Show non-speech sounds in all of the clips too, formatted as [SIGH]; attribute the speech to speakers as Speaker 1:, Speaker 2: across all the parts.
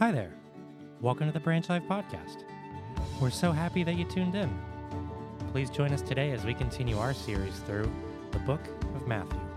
Speaker 1: Hi there. Welcome to the Branch Life Podcast. We're so happy that you tuned in. Please join us today as we continue our series through the book of Matthew.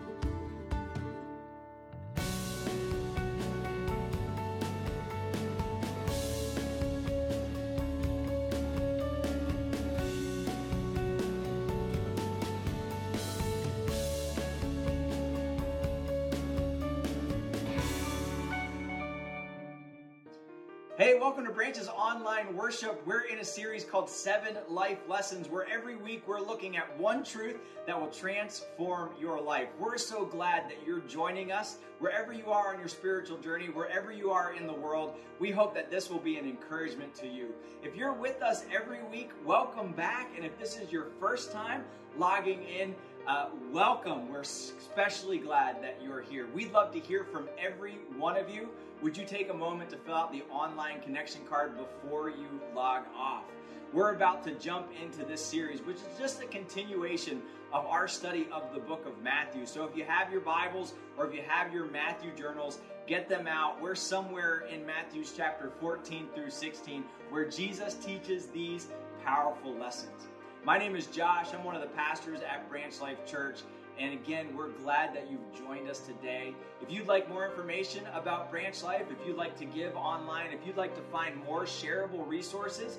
Speaker 2: A series called Seven Life Lessons, where every week we're looking at one truth that will transform your life. We're so glad that you're joining us wherever you are on your spiritual journey, wherever you are in the world. We hope that this will be an encouragement to you. If you're with us every week, welcome back. And if this is your first time logging in, uh, welcome. We're especially glad that you're here. We'd love to hear from every one of you. Would you take a moment to fill out the online connection card before you log off? We're about to jump into this series, which is just a continuation of our study of the book of Matthew. So if you have your Bibles or if you have your Matthew journals, get them out. We're somewhere in Matthew's chapter 14 through 16 where Jesus teaches these powerful lessons. My name is Josh. I'm one of the pastors at Branch Life Church. And again, we're glad that you've joined us today. If you'd like more information about Branch Life, if you'd like to give online, if you'd like to find more shareable resources,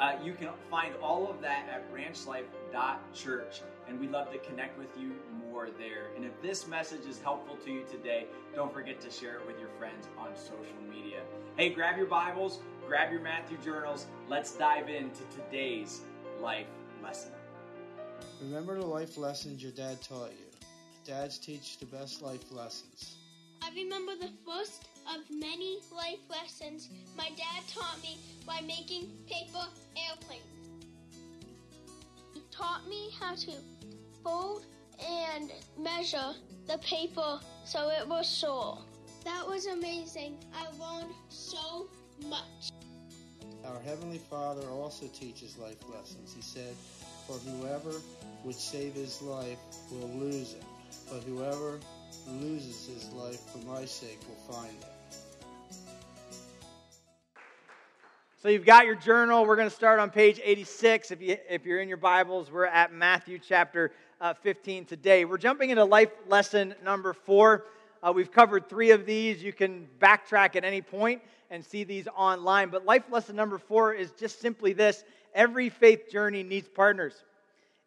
Speaker 2: uh, you can find all of that at branchlife.church. And we'd love to connect with you more there. And if this message is helpful to you today, don't forget to share it with your friends on social media. Hey, grab your Bibles, grab your Matthew journals. Let's dive into today's life lesson.
Speaker 3: Remember the life lessons your dad taught you. Dads teach the best life lessons.
Speaker 4: I remember the first of many life lessons my dad taught me by making paper airplanes. He taught me how to fold and measure the paper so it was sure. That was amazing. I learned so much.
Speaker 3: Our Heavenly Father also teaches life lessons. He said, For whoever would save his life will lose it, but whoever loses his life for my sake will find it.
Speaker 2: So you've got your journal. We're going to start on page 86. If, you, if you're in your Bibles, we're at Matthew chapter uh, 15 today. We're jumping into life lesson number four. Uh, we've covered three of these. You can backtrack at any point and see these online. But life lesson number four is just simply this every faith journey needs partners.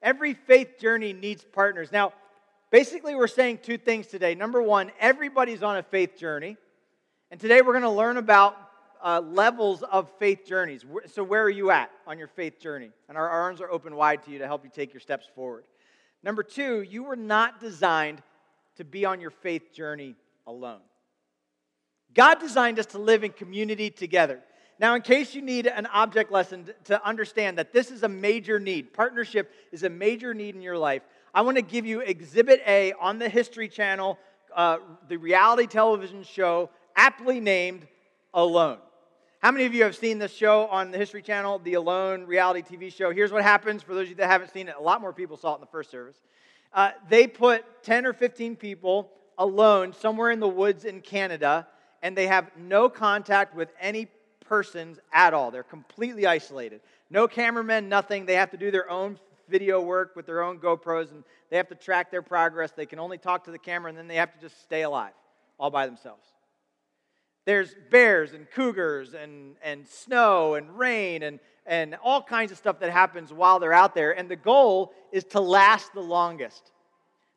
Speaker 2: Every faith journey needs partners. Now, basically, we're saying two things today. Number one, everybody's on a faith journey. And today we're going to learn about uh, levels of faith journeys. So, where are you at on your faith journey? And our arms are open wide to you to help you take your steps forward. Number two, you were not designed to be on your faith journey alone. God designed us to live in community together. Now, in case you need an object lesson to understand that this is a major need, partnership is a major need in your life, I want to give you Exhibit A on the History Channel, uh, the reality television show aptly named Alone. How many of you have seen this show on the History Channel, the Alone reality TV show? Here's what happens for those of you that haven't seen it. A lot more people saw it in the first service. Uh, they put 10 or 15 people alone somewhere in the woods in Canada, and they have no contact with any persons at all. They're completely isolated. No cameramen, nothing. They have to do their own video work with their own GoPros, and they have to track their progress. They can only talk to the camera, and then they have to just stay alive all by themselves. There's bears and cougars and, and snow and rain and, and all kinds of stuff that happens while they're out there. And the goal is to last the longest.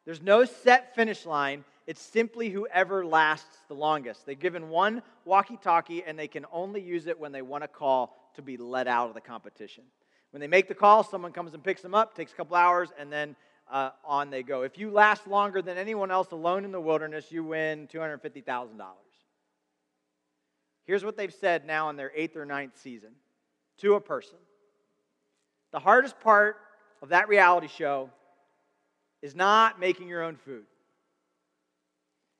Speaker 2: There's no set finish line. It's simply whoever lasts the longest. They're given one walkie talkie and they can only use it when they want to call to be let out of the competition. When they make the call, someone comes and picks them up, takes a couple hours, and then uh, on they go. If you last longer than anyone else alone in the wilderness, you win $250,000. Here's what they've said now in their eighth or ninth season to a person. The hardest part of that reality show is not making your own food.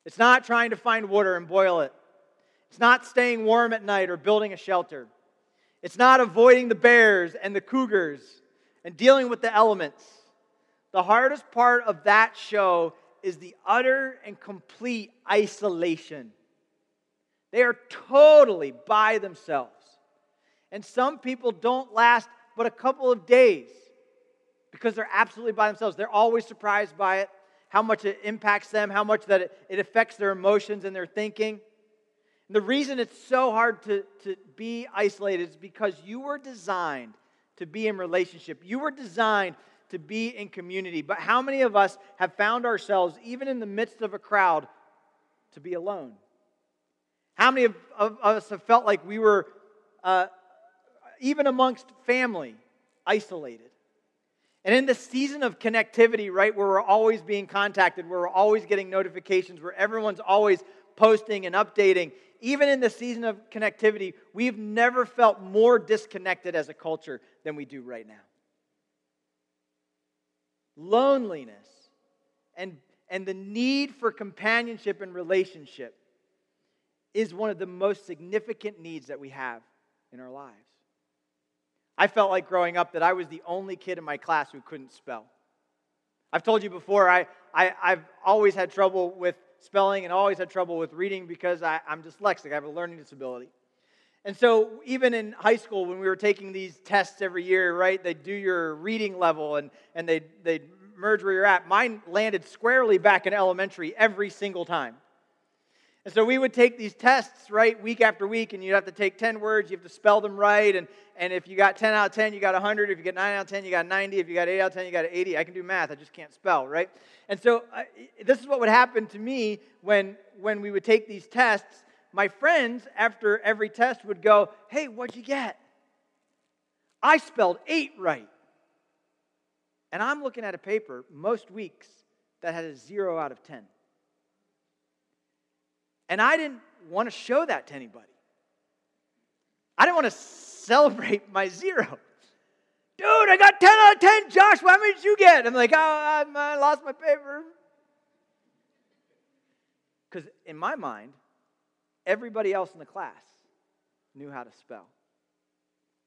Speaker 2: It's not trying to find water and boil it. It's not staying warm at night or building a shelter. It's not avoiding the bears and the cougars and dealing with the elements. The hardest part of that show is the utter and complete isolation They are totally by themselves. And some people don't last but a couple of days because they're absolutely by themselves. They're always surprised by it, how much it impacts them, how much that it, it affects their emotions and their thinking. And the reason it's so hard to, to be isolated is because you were designed to be in relationship. You were designed to be in community. But how many of us have found ourselves, even in the midst of a crowd, to be alone? How many of, of us have felt like we were, uh, even amongst family, isolated? And in the season of connectivity, right, where we're always being contacted, where we're always getting notifications, where everyone's always posting and updating, even in the season of connectivity, we've never felt more disconnected as a culture than we do right now. Loneliness and, and the need for companionship and relationship is one of the most significant needs that we have in our lives. I felt like growing up that I was the only kid in my class who couldn't spell. I've told you before, I, I, have always had trouble with spelling and always had trouble with reading because I, I'm dyslexic. I have a learning disability. And so, even in high school, when we were taking these tests every year, right, they'd do your reading level and, and they'd, they'd merge where you're at. Mine landed squarely back in elementary every single time. And so we would take these tests, right, week after week, and you'd have to take 10 words, you have to spell them right. And, and if you got 10 out of 10, you got 100. If you get 9 out of 10, you got 90. If you got 8 out of 10, you got 80. I can do math, I just can't spell, right? And so uh, this is what would happen to me when, when we would take these tests. My friends, after every test, would go, Hey, what'd you get? I spelled 8 right. And I'm looking at a paper most weeks that had a 0 out of 10. And I didn't want to show that to anybody. I didn't want to celebrate my zero. Dude, I got 10 out of 10. Josh, how many did you get? I'm like, oh, I lost my paper. Because in my mind, everybody else in the class knew how to spell.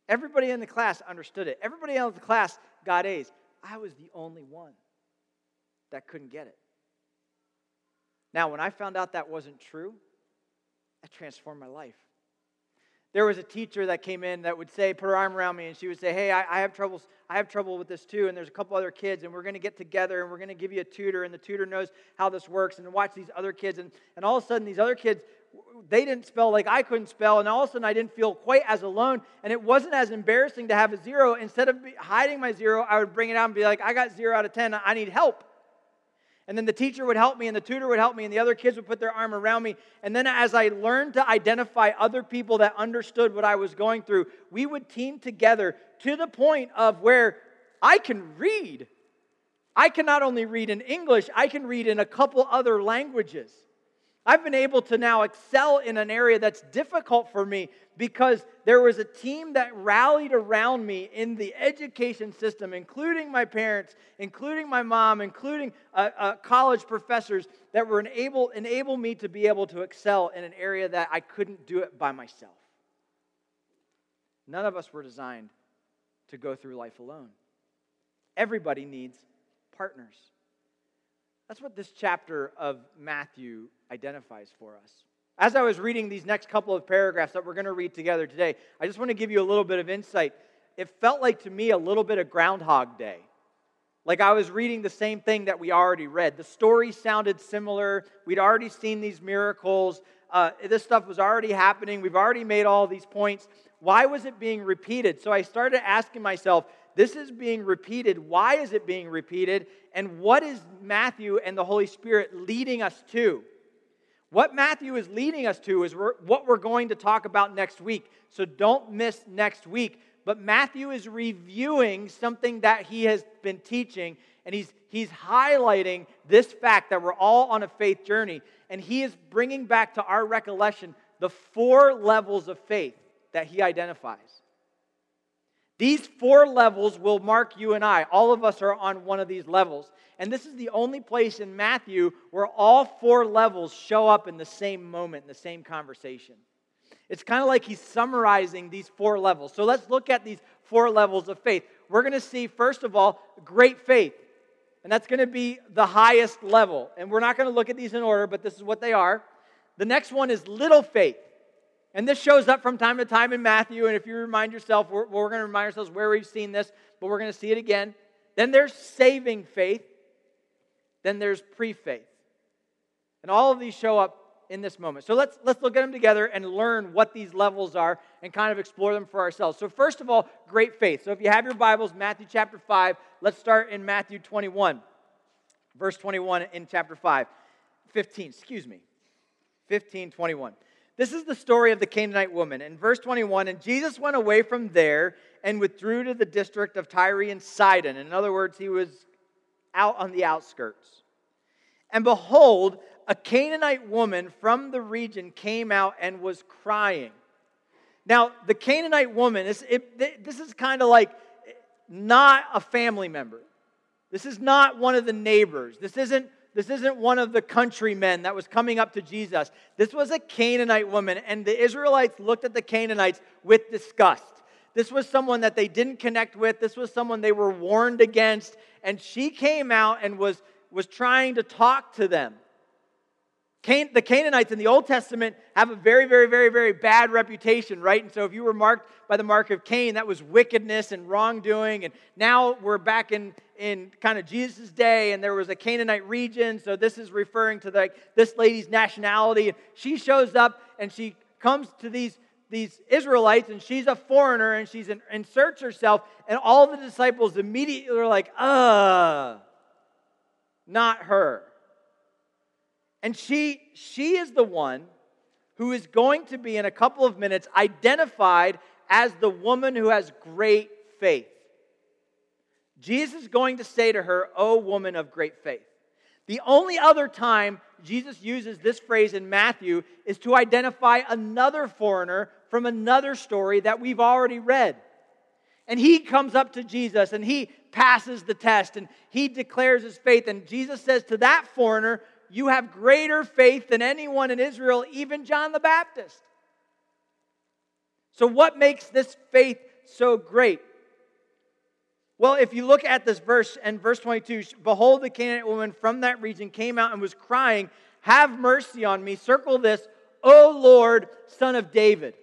Speaker 2: Everybody in the class understood it. Everybody else in the class got A's. I was the only one that couldn't get it. Now, when I found out that wasn't true, that transformed my life. There was a teacher that came in that would say, put her arm around me, and she would say, Hey, I, I have troubles, I have trouble with this too, and there's a couple other kids, and we're gonna get together and we're gonna give you a tutor, and the tutor knows how this works, and watch these other kids. And, and all of a sudden, these other kids, they didn't spell like I couldn't spell, and all of a sudden I didn't feel quite as alone, and it wasn't as embarrassing to have a zero. Instead of hiding my zero, I would bring it out and be like, I got zero out of 10, I need help. And then the teacher would help me, and the tutor would help me, and the other kids would put their arm around me. And then as I learned to identify other people that understood what I was going through, we would team together to the point of where I can read. I can not only read in English, I can read in a couple other languages. I've been able to now excel in an area that's difficult for me because there was a team that rallied around me in the education system, including my parents, including my mom, including uh, uh, college professors that were enable, enable me to be able to excel in an area that I couldn't do it by myself. None of us were designed to go through life alone. Everybody needs partners. That's what this chapter of Matthew identifies for us. As I was reading these next couple of paragraphs that we're going to read together today, I just want to give you a little bit of insight. It felt like to me a little bit of Groundhog Day. Like I was reading the same thing that we already read. The story sounded similar. We'd already seen these miracles. Uh, this stuff was already happening. We've already made all these points. Why was it being repeated? So I started asking myself, this is being repeated. Why is it being repeated? And what is Matthew and the Holy Spirit leading us to? What Matthew is leading us to is what we're going to talk about next week. So don't miss next week. But Matthew is reviewing something that he has been teaching, and he's, he's highlighting this fact that we're all on a faith journey. And he is bringing back to our recollection the four levels of faith that he identifies. These four levels will mark you and I. All of us are on one of these levels. And this is the only place in Matthew where all four levels show up in the same moment, in the same conversation. It's kind of like he's summarizing these four levels. So let's look at these four levels of faith. We're going to see, first of all, great faith. And that's going to be the highest level. And we're not going to look at these in order, but this is what they are. The next one is little faith. And this shows up from time to time in Matthew. And if you remind yourself, we're, we're going to remind ourselves where we've seen this, but we're going to see it again. Then there's saving faith. Then there's pre faith. And all of these show up in this moment. So let's, let's look at them together and learn what these levels are and kind of explore them for ourselves. So, first of all, great faith. So, if you have your Bibles, Matthew chapter 5, let's start in Matthew 21, verse 21 in chapter 5. 15, excuse me. 15, 21. This is the story of the Canaanite woman. In verse 21, and Jesus went away from there and withdrew to the district of Tyre and Sidon. In other words, he was out on the outskirts. And behold, a Canaanite woman from the region came out and was crying. Now, the Canaanite woman, it, this is kind of like eh, not a family member. This is not one of the neighbors. This isn't this isn't one of the countrymen that was coming up to Jesus. This was a Canaanite woman, and the Israelites looked at the Canaanites with disgust. This was someone that they didn't connect with. This was someone they were warned against. And she came out and was, was trying to talk to them. Can, the Canaanites in the Old Testament have a very, very, very, very bad reputation, right? And so if you were marked by the mark of Cain, that was wickedness and wrongdoing. And now we're back in, in kind of Jesus' day, and there was a Canaanite region. So this is referring to the, this lady's nationality. And she shows up and she comes to these, these Israelites, and she's a foreigner and she's in, inserts herself. And all the disciples immediately are like, uh, not her. And she, she is the one who is going to be, in a couple of minutes, identified as the woman who has great faith. Jesus is going to say to her, O woman of great faith. The only other time Jesus uses this phrase in Matthew is to identify another foreigner from another story that we've already read. And he comes up to Jesus and he passes the test and he declares his faith. And Jesus says to that foreigner, you have greater faith than anyone in Israel, even John the Baptist. So, what makes this faith so great? Well, if you look at this verse and verse 22, behold, the Canaanite woman from that region came out and was crying, Have mercy on me. Circle this, O Lord, son of David.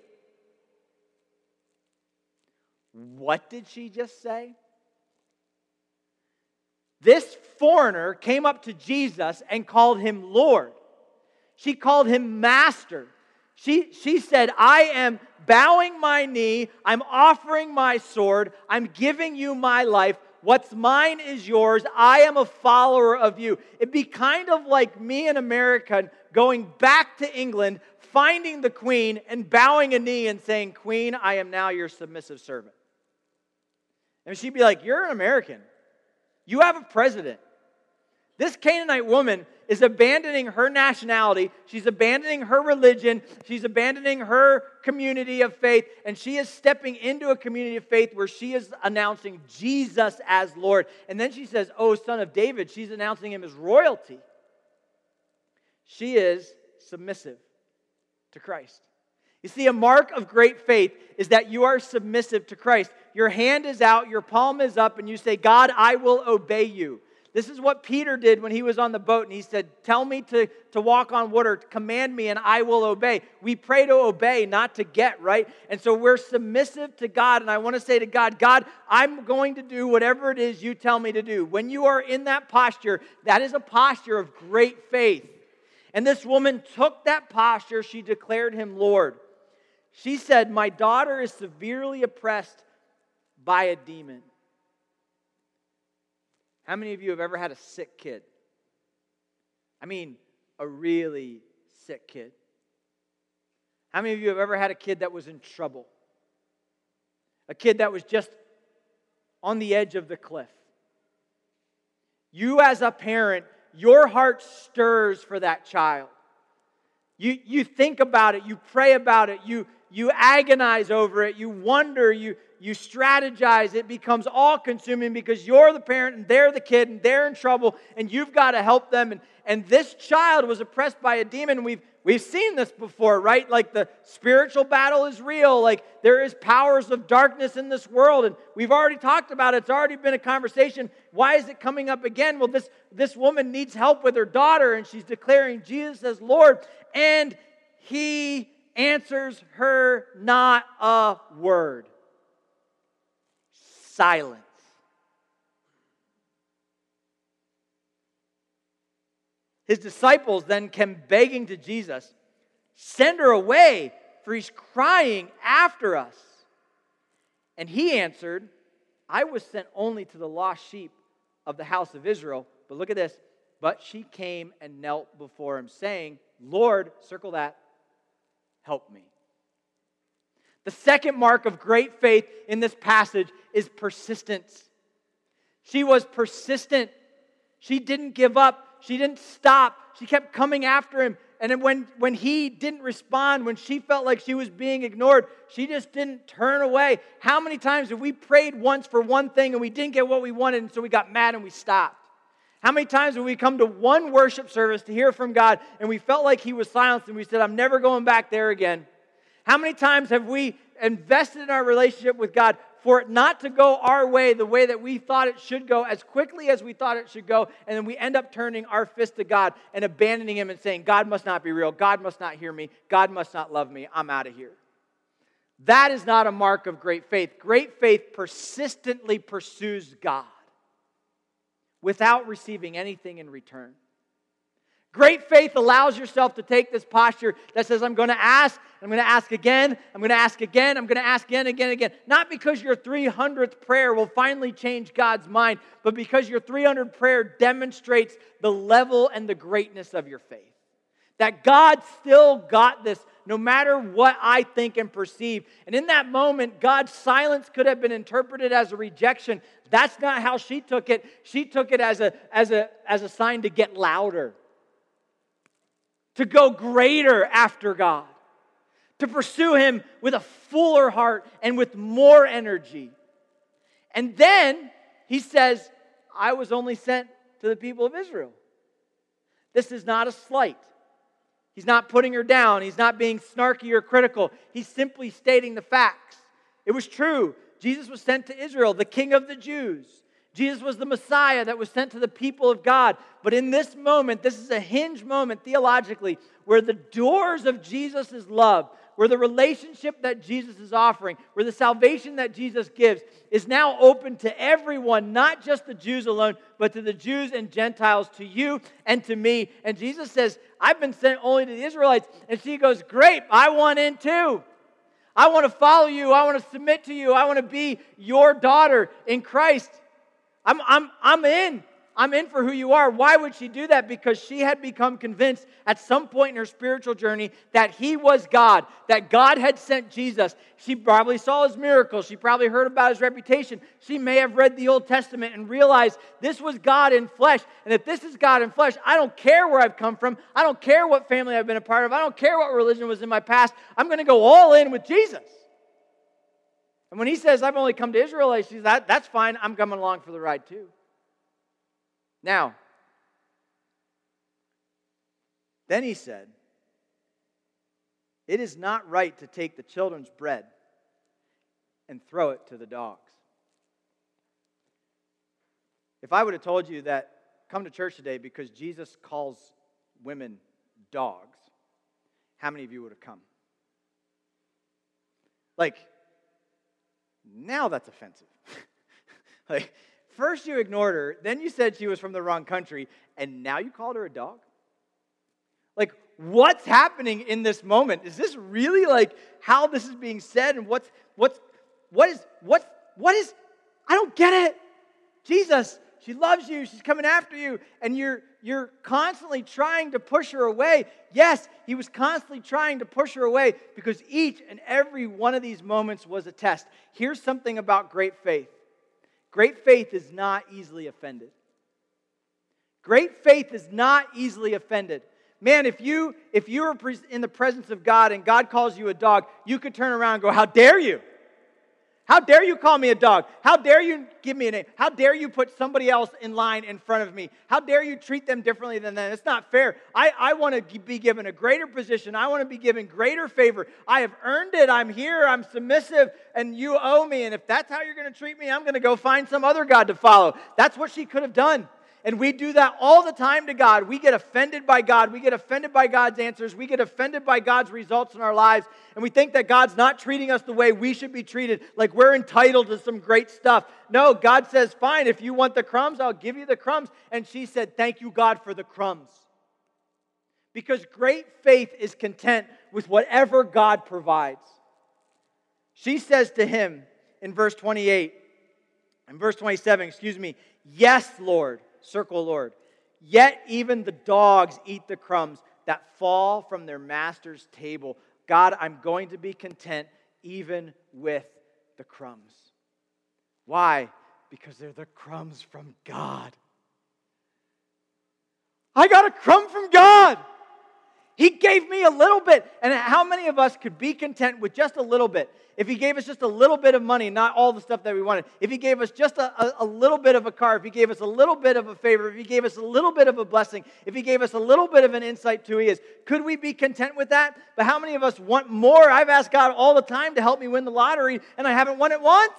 Speaker 2: What did she just say? This foreigner came up to Jesus and called him Lord. She called him Master. She, she said, I am bowing my knee. I'm offering my sword. I'm giving you my life. What's mine is yours. I am a follower of you. It'd be kind of like me, an American, going back to England, finding the queen, and bowing a knee and saying, Queen, I am now your submissive servant. And she'd be like, You're an American. You have a president. This Canaanite woman is abandoning her nationality. She's abandoning her religion. She's abandoning her community of faith. And she is stepping into a community of faith where she is announcing Jesus as Lord. And then she says, Oh, son of David. She's announcing him as royalty. She is submissive to Christ. You see, a mark of great faith is that you are submissive to Christ. Your hand is out, your palm is up, and you say, God, I will obey you. This is what Peter did when he was on the boat, and he said, Tell me to, to walk on water, command me, and I will obey. We pray to obey, not to get, right? And so we're submissive to God, and I want to say to God, God, I'm going to do whatever it is you tell me to do. When you are in that posture, that is a posture of great faith. And this woman took that posture, she declared him Lord. She said, My daughter is severely oppressed by a demon. How many of you have ever had a sick kid? I mean, a really sick kid. How many of you have ever had a kid that was in trouble? A kid that was just on the edge of the cliff. You, as a parent, your heart stirs for that child. You, you think about it, you pray about it, you, you agonize over it, you wonder, you, you strategize. It becomes all consuming because you're the parent and they're the kid and they're in trouble and you've got to help them. And, and this child was oppressed by a demon. We've, we've seen this before, right? Like the spiritual battle is real. Like there is powers of darkness in this world. And we've already talked about it. It's already been a conversation. Why is it coming up again? Well, this, this woman needs help with her daughter and she's declaring Jesus as Lord. And he answers her not a word. Silence. His disciples then came begging to Jesus, Send her away, for he's crying after us. And he answered, I was sent only to the lost sheep of the house of Israel. But look at this. But she came and knelt before him, saying, Lord, circle that, help me. The second mark of great faith in this passage is persistence. She was persistent. She didn't give up. She didn't stop. She kept coming after him. And when, when he didn't respond, when she felt like she was being ignored, she just didn't turn away. How many times have we prayed once for one thing and we didn't get what we wanted, and so we got mad and we stopped? How many times have we come to one worship service to hear from God and we felt like He was silenced and we said, I'm never going back there again? How many times have we invested in our relationship with God for it not to go our way, the way that we thought it should go, as quickly as we thought it should go, and then we end up turning our fist to God and abandoning Him and saying, God must not be real, God must not hear me, God must not love me, I'm out of here. That is not a mark of great faith. Great faith persistently pursues God without receiving anything in return. Great faith allows yourself to take this posture that says, I'm going to ask, I'm going to ask again, I'm going to ask again, I'm going to ask again, again, again. Not because your 300th prayer will finally change God's mind, but because your 300th prayer demonstrates the level and the greatness of your faith. That God still got this no matter what I think and perceive. And in that moment, God's silence could have been interpreted as a rejection. That's not how she took it. She took it as a, as a, as a sign to get louder to go greater after God, to pursue Him with a fuller heart and with more energy. And then he says, I was only sent to the people of Israel. This is not a slight. He's not putting her down. He's not being snarky or critical. He's simply stating the facts. It was true. Jesus was sent to Israel, the king of the Jews. Jesus was the Messiah that was sent to the people of God. But in this moment, this is a hinge moment theologically where the doors of Jesus' love, where the relationship that Jesus is offering, where the salvation that Jesus gives is now open to everyone, not just the Jews alone, but to the Jews and Gentiles, to you and to me. And Jesus says, I've been sent only to the Israelites. And she goes, Great, I want in too. I want to follow you. I want to submit to you. I want to be your daughter in Christ. I'm, I'm, I'm in. I'm in for who you are. Why would she do that? Because she had become convinced at some point in her spiritual journey that he was God, that God had sent Jesus. She probably saw his miracles. She probably heard about his reputation. She may have read the Old Testament and realized this was God in flesh. And if this is God in flesh, I don't care where I've come from. I don't care what family I've been a part of. I don't care what religion was in my past. I'm going to go all in with Jesus. And when he says, I've only come to Israel, she says, that, that's fine. I'm coming along for the ride too. Now, then he said, It is not right to take the children's bread and throw it to the dogs. If I would have told you that come to church today because Jesus calls women dogs, how many of you would have come? Like, now that's offensive. [LAUGHS] like, first you ignored her, then you said she was from the wrong country, and now you called her a dog? Like, what's happening in this moment? Is this really like how this is being said? And what's, what's, what is, what, what is, I don't get it. Jesus, she loves you. She's coming after you. And you're, you're constantly trying to push her away. Yes, he was constantly trying to push her away because each and every one of these moments was a test. Here's something about great faith great faith is not easily offended. Great faith is not easily offended. Man, if you if you are in the presence of God and God calls you a dog, you could turn around and go, "How dare you?" How dare you call me a dog? How dare you give me a name? How dare you put somebody else in line in front of me? How dare you treat them differently than them? It's not fair. I, I want to be given a greater position. I want to be given greater favor. I have earned it. I'm here. I'm submissive, and you owe me. And if that's how you're going to treat me, I'm going to go find some other God to follow. That's what she could have done. And we do that all the time to God. We get offended by God. We get offended by God's answers. We get offended by God's results in our lives. And we think that God's not treating us the way we should be treated, like we're entitled to some great stuff. No, God says, fine, if you want the crumbs, I'll give you the crumbs. And she said, thank you, God, for the crumbs. Because great faith is content with whatever God provides. She says to him in verse 28, in verse 27, excuse me, Yes, Lord, circle Lord. Yet even the dogs eat the crumbs that fall from their master's table. God, I'm going to be content even with the crumbs. Why? Because they're the crumbs from God. I got a crumb from God. He gave me a little bit. And how many of us could be content with just a little bit? If He gave us just a little bit of money, not all the stuff that we wanted, if He gave us just a, a, a, little bit of a car, if He gave us a little bit of a favor, if He gave us a little bit of a blessing, if He gave us a little bit of an insight to who He is, could we be content with that? But how many of us want more? I've asked God all the time to help me win the lottery, and I haven't won it once.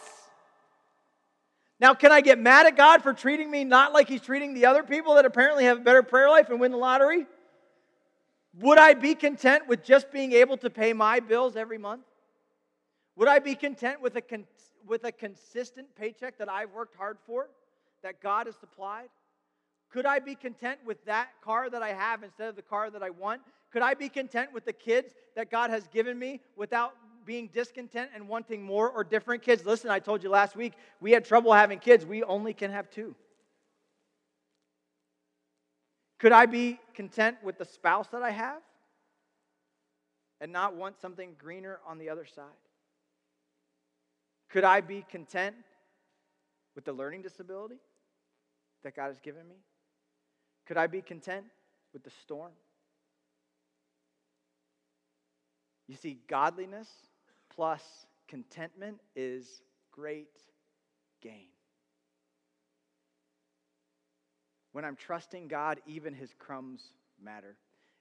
Speaker 2: Now, can I get mad at God for treating me not like He's treating the other people that apparently have a better prayer life and win the lottery? Would I be content with just being able to pay my bills every month? Would I be content with a, con- with a consistent paycheck that I've worked hard for, that God has supplied? Could I be content with that car that I have instead of the car that I want? Could I be content with the kids that God has given me without being discontent and wanting more or different kids? Listen, I told you last week we had trouble having kids. We only can have two. Could I be content with the spouse that I have and not want something greener on the other side? Could I be content with the learning disability that God has given me? Could I be content with the storm? You see, godliness plus contentment is great gain. When I'm trusting God, even his crumbs matter.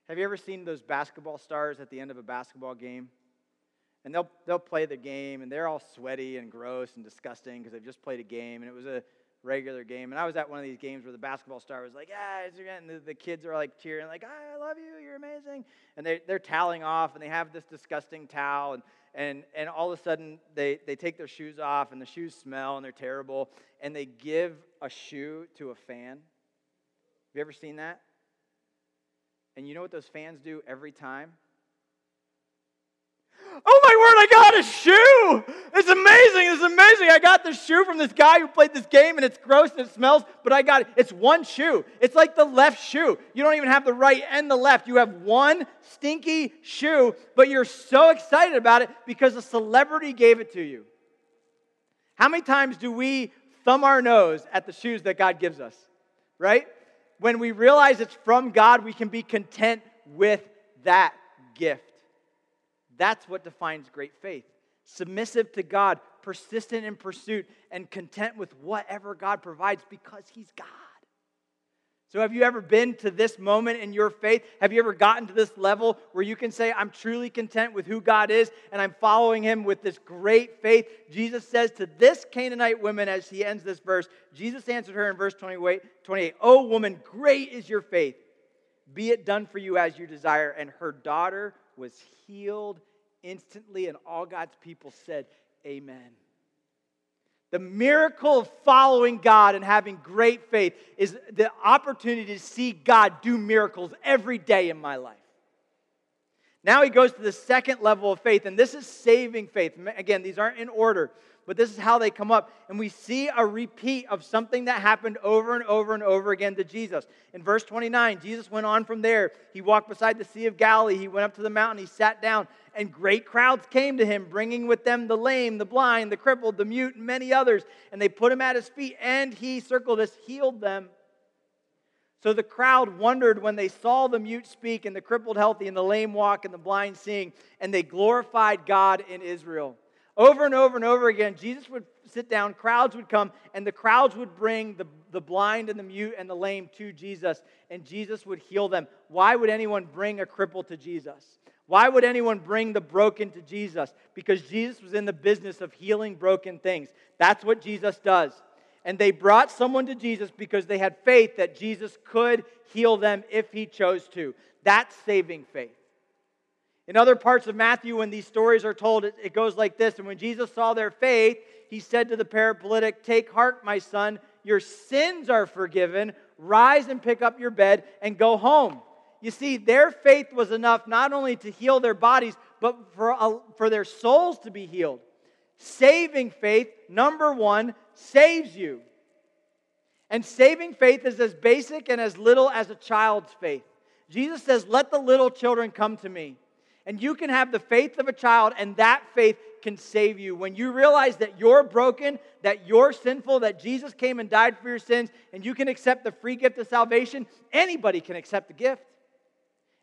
Speaker 2: Have you ever seen those basketball stars at the end of a basketball game? And they'll, they'll play the game, and they're all sweaty and gross and disgusting because they've just played a game, and it was a regular game. And I was at one of these games where the basketball star was like, yeah, and the, the kids are like cheering, like, ah, I love you, you're amazing. And they, they're toweling off, and they have this disgusting towel, and, and, and all of a sudden they, they take their shoes off, and the shoes smell, and they're terrible, and they give a shoe to a fan. You ever seen that? And you know what those fans do every time? Oh my word, I got a shoe! It's amazing, it's amazing. I got this shoe from this guy who played this game and it's gross and it smells, but I got it. It's one shoe. It's like the left shoe. You don't even have the right and the left. You have one stinky shoe, but you're so excited about it because a celebrity gave it to you. How many times do we thumb our nose at the shoes that God gives us? Right? When we realize it's from God, we can be content with that gift. That's what defines great faith. Submissive to God, persistent in pursuit, and content with whatever God provides because He's God. So, have you ever been to this moment in your faith? Have you ever gotten to this level where you can say, I'm truly content with who God is and I'm following Him with this great faith? Jesus says to this Canaanite woman as he ends this verse, Jesus answered her in verse 28, 28 Oh, woman, great is your faith. Be it done for you as you desire. And her daughter was healed instantly, and all God's people said, Amen. The miracle of following God and having great faith is the opportunity to see God do miracles every day in my life. Now he goes to the second level of faith, and this is saving faith. Again, these aren't in order, but this is how they come up. And we see a repeat of something that happened over and over and over again to Jesus. In verse 29, Jesus went on from there. He walked beside the Sea of Galilee. He went up to the mountain. He sat down, and great crowds came to him, bringing with them the lame, the blind, the crippled, the mute, and many others. And they put him at his feet, and he, circled this, healed them. So the crowd wondered when they saw the mute speak, and the crippled healthy, and the lame walk, and the blind seeing, and they glorified God in Israel. Over and over and over again, Jesus would sit down, crowds would come, and the crowds would bring the, the blind and the mute and the lame to Jesus, and Jesus would heal them. Why would anyone bring a cripple to Jesus? Why would anyone bring the broken to Jesus? Because Jesus was in the business of healing broken things. That's what Jesus does. and they brought someone to Jesus because they had faith that Jesus could heal them if he chose to. That's saving faith. In other parts of Matthew, when these stories are told, it, it goes like this And when Jesus saw their faith, he said to the paralytic, Take heart, my son, your sins are forgiven. Rise and pick up your bed and go home. You see, their faith was enough not only to heal their bodies, but for, for their souls to be healed. Saving faith, number one, saves you. And saving faith is as basic and as little as a child's faith. Jesus says, Let the little children come to me. And you can have the faith of a child, and that faith can save you. When you realize that you're broken, that you're sinful, that Jesus came and died for your sins, and you can accept the free gift of salvation, anybody can accept the gift.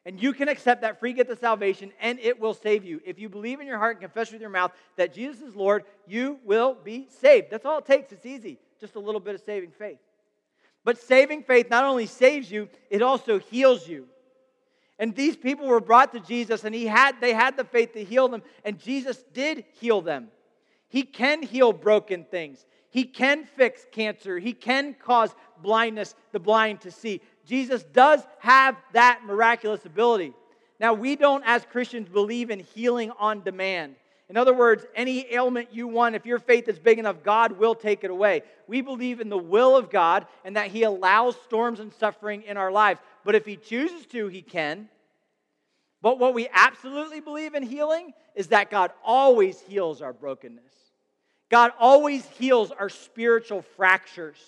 Speaker 2: And you can accept that free gift of salvation, and it will save you. If you believe in your heart and confess with your mouth that Jesus is Lord, you will be saved. That's all it takes. It's easy. Just a little bit of saving faith. But saving faith not only saves you, it also heals you. And these people were brought to Jesus, and he had, they had the faith to heal them, and Jesus did heal them. He can heal broken things. He can fix cancer. He can cause blindness, the blind to see. Jesus does have that miraculous ability. Now, we don't, as Christians, believe in healing on demand. In other words, any ailment you want, if your faith is big enough, God will take it away. We believe in the will of God and that He allows storms and suffering in our lives. But if He chooses to, He can. But what we absolutely believe in healing is that God always heals our brokenness. God always heals our spiritual fractures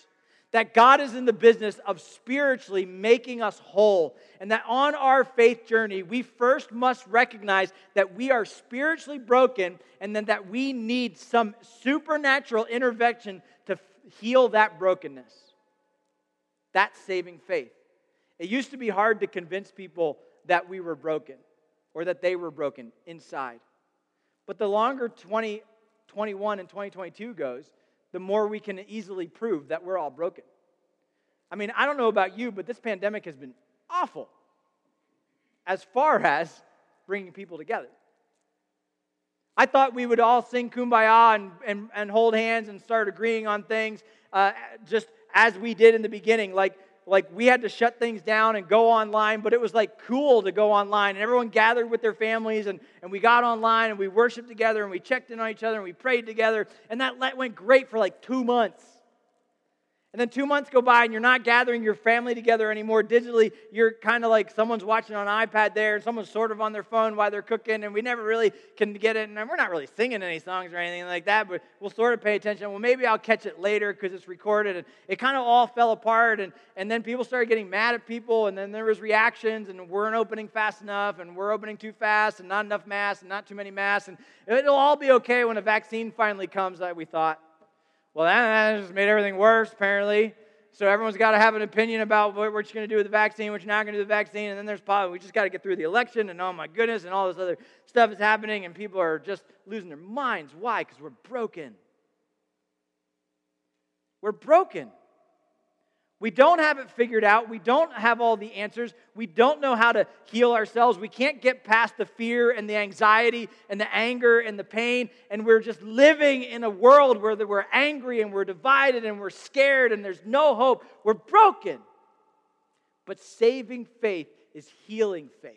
Speaker 2: that God is in the business of spiritually making us whole, and that on our faith journey, we first must recognize that we are spiritually broken, and then that we need some supernatural intervention to heal that brokenness. That's saving faith. It used to be hard to convince people that we were broken or that they were broken inside. But the longer 2021 and 2022 goes, the more we can easily prove that we're all broken. I mean, I don't know about you, but this pandemic has been awful as far as bringing people together. I thought we would all sing kumbaya and, and, and hold hands and start agreeing on things uh, just as we did in the beginning. Like, like we had to shut things down and go online, but it was like cool to go online. And everyone gathered with their families and, and we got online and we worshiped together and we checked in on each other and we prayed together. And that went great for like two months. And then two months go by and you're not gathering your family together anymore digitally. You're kind of like someone's watching on an iPad there and someone's sort of on their phone while they're cooking. And we never really can get it. And we're not really singing any songs or anything like that, but we'll sort of pay attention. Well, maybe I'll catch it later because it's recorded. And it kind of all fell apart. And, and then people started getting mad at people. And then there was reactions and we're not opening fast enough and we're opening too fast and not enough masks and not too many masks. And it'll all be okay when a vaccine finally comes, like we thought. Well, that, just made everything worse, apparently. So everyone's got to have an opinion about what we're going to do with the vaccine, what you're not going to do with the vaccine. And then there's probably, we just got to get through the election, and oh my goodness, and all this other stuff is happening, and people are just losing their minds. Why? Because we're broken. We're broken. We don't have it figured out. We don't have all the answers. We don't know how to heal ourselves. We can't get past the fear and the anxiety and the anger and the pain. And we're just living in a world where we're angry and we're divided and we're scared and there's no hope. We're broken. But saving faith is healing faith.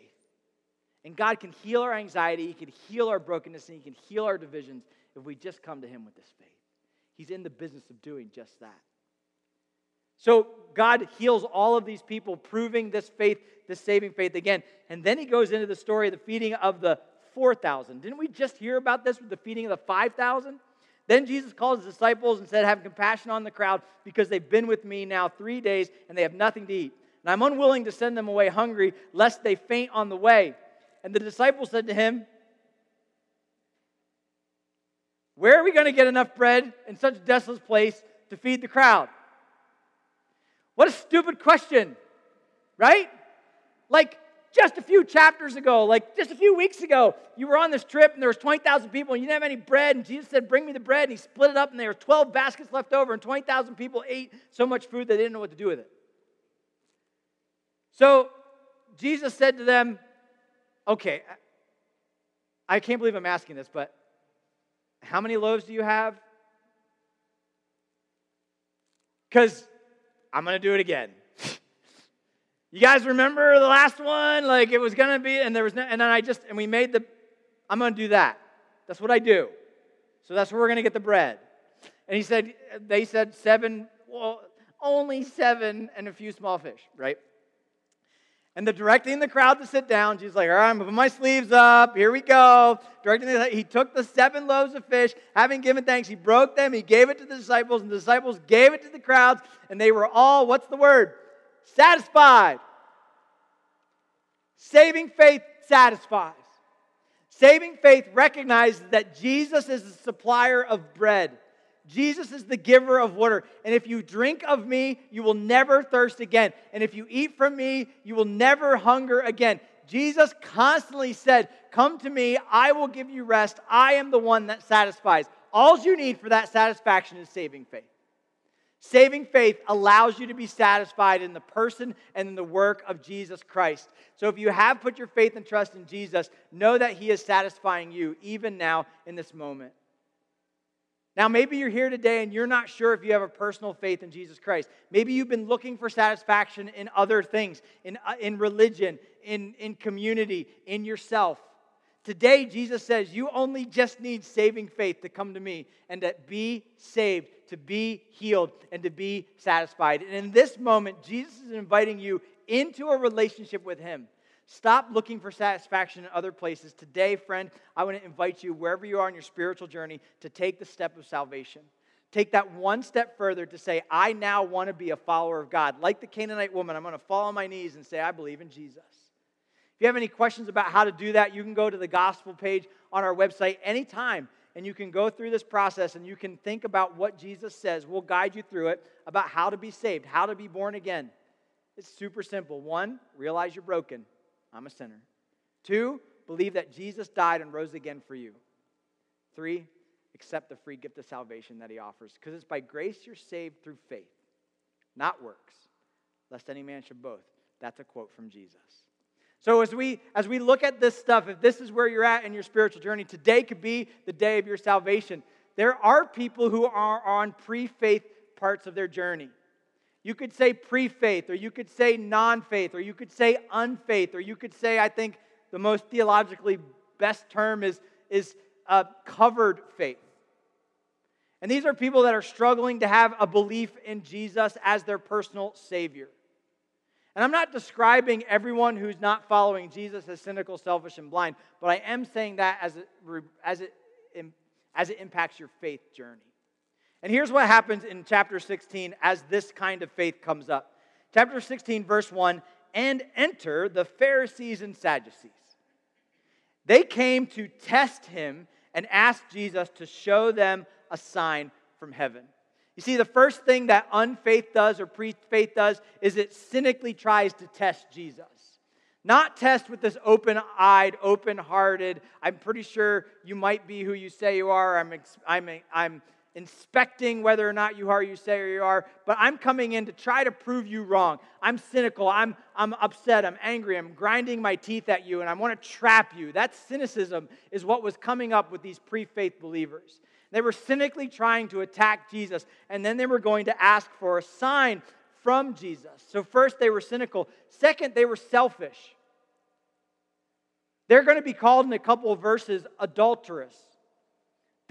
Speaker 2: And God can heal our anxiety, He can heal our brokenness, and He can heal our divisions if we just come to Him with this faith. He's in the business of doing just that. So God heals all of these people, proving this faith, this saving faith again. And then he goes into the story of the feeding of the 4,000. Didn't we just hear about this with the feeding of the 5,000? Then Jesus called his disciples and said, Have compassion on the crowd because they've been with me now three days and they have nothing to eat. And I'm unwilling to send them away hungry, lest they faint on the way. And the disciples said to him, Where are we going to get enough bread in such a desolate place to feed the crowd? What a stupid question, right? Like just a few chapters ago, like just a few weeks ago, you were on this trip and there was 20,000 people and you didn't have any bread and Jesus said, bring me the bread and he split it up and there were 12 baskets left over and 20,000 people ate so much food they didn't know what to do with it. So Jesus said to them, okay, I can't believe I'm asking this, but how many loaves do you have? because I'm going to do it again. you guys remember the last one? Like it was going to be, and there was no, and then I just, and we made the, I'm going to do that. That's what I do. So that's where we're going to get the bread. And he said, they said seven, well, only seven and a few small fish, right? And the directing the crowd to sit down, she's like, all right, I'm moving my sleeves up. Here we go. Directing the, he took the seven loaves of fish, having given thanks, he broke them, he gave it to the disciples, and the disciples gave it to the crowds, and they were all, what's the word? Satisfied. Saving faith satisfies. Saving faith recognizes that Jesus is the supplier of bread. Jesus is the giver of water. And if you drink of me, you will never thirst again. And if you eat from me, you will never hunger again. Jesus constantly said, Come to me, I will give you rest. I am the one that satisfies. All you need for that satisfaction is saving faith. Saving faith allows you to be satisfied in the person and in the work of Jesus Christ. So if you have put your faith and trust in Jesus, know that He is satisfying you even now in this moment. Now, maybe you're here today and you're not sure if you have a personal faith in Jesus Christ. Maybe you've been looking for satisfaction in other things, in, uh, in religion, in, in community, in yourself. Today, Jesus says you only just need saving faith to come to me and to be saved, to be healed, and to be satisfied. And in this moment, Jesus is inviting you into a relationship with Him. Stop looking for satisfaction in other places. Today, friend, I want to invite you, wherever you are in your spiritual journey, to take the step of salvation. Take that one step further to say, I now want to be a follower of God. Like the Canaanite woman, I'm going to fall on my knees and say, I believe in Jesus. If you have any questions about how to do that, you can go to the gospel page on our website anytime and you can go through this process and you can think about what Jesus says. We'll guide you through it about how to be saved, how to be born again. It's super simple. One, realize you're broken. I'm a sinner. Two, believe that Jesus died and rose again for you. Three, accept the free gift of salvation that he offers. Because it's by grace you're saved through faith, not works, lest any man should boast. That's a quote from Jesus. So as we as we look at this stuff, if this is where you're at in your spiritual journey, today could be the day of your salvation. There are people who are on pre-faith parts of their journey. You could say pre faith, or you could say non faith, or you could say unfaith, or you could say, I think the most theologically best term is, is uh, covered faith. And these are people that are struggling to have a belief in Jesus as their personal Savior. And I'm not describing everyone who's not following Jesus as cynical, selfish, and blind, but I am saying that as it, as it, as it impacts your faith journey. And here's what happens in chapter 16 as this kind of faith comes up. Chapter 16, verse 1 and enter the Pharisees and Sadducees. They came to test him and ask Jesus to show them a sign from heaven. You see, the first thing that unfaith does or pre faith does is it cynically tries to test Jesus. Not test with this open eyed, open hearted, I'm pretty sure you might be who you say you are. I'm, I'm, I'm inspecting whether or not you are you say or you are, but I'm coming in to try to prove you wrong. I'm cynical. I'm, I'm upset. I'm angry. I'm grinding my teeth at you, and I want to trap you. That cynicism is what was coming up with these pre faith believers. They were cynically trying to attack Jesus, and then they were going to ask for a sign from Jesus. So, first, they were cynical. Second, they were selfish. They're going to be called in a couple of verses adulterous.